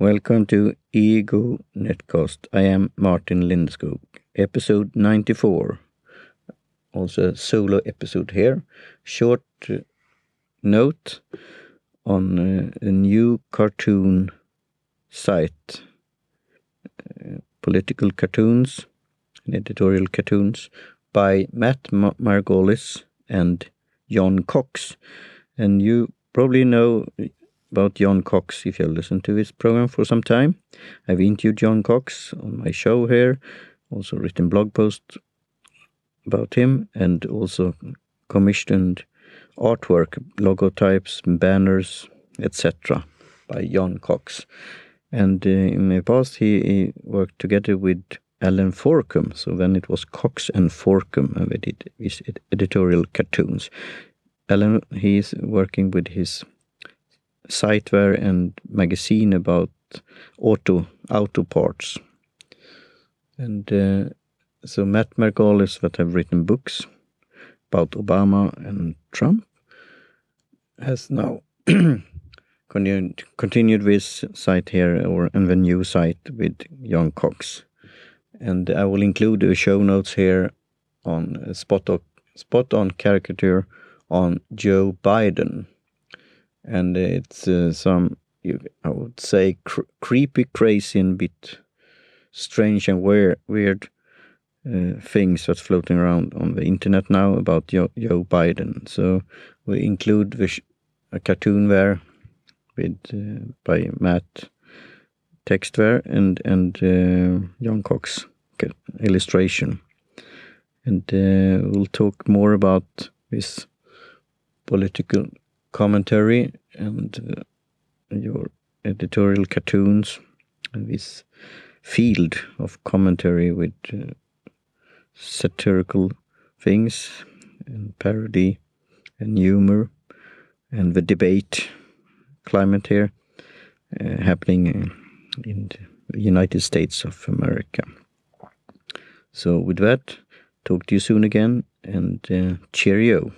Welcome to Ego Netcast. I am Martin Lindskog, episode 94. Also a solo episode here. Short uh, note on uh, a new cartoon site, uh, political cartoons, and editorial cartoons by Matt Mar- Margolis and John Cox. And you probably know about John Cox if you listened to his program for some time. I've interviewed John Cox on my show here, also written blog posts about him, and also commissioned artwork, logotypes, banners, etc. by John Cox. And uh, in the past, he, he, worked together with Allen Forkum. So then it was Cox and Forkum, and they did his editorial cartoons. Allen, he's working with his siteware and magazine about auto auto parts. And uh, so Matt Margolis that have written books about Obama and Trump has now continued continued this site here or and the new site with John Cox. And I will include the show notes here on spot on, spot on caricature on Joe Biden and it's uh, some I would say cr creepy, crazy, and bit strange and weird, uh, things that's floating around on the internet now about Joe, Joe Biden. So we include the a cartoon there with uh, by Matt text there and and uh, John Cox illustration, and uh, we'll talk more about this political commentary and uh, your editorial cartoons and this field of commentary with uh, satirical things and parody and humor and the debate climate here uh, happening in the United States of America. So with that, talk to you soon again and uh, cheerio.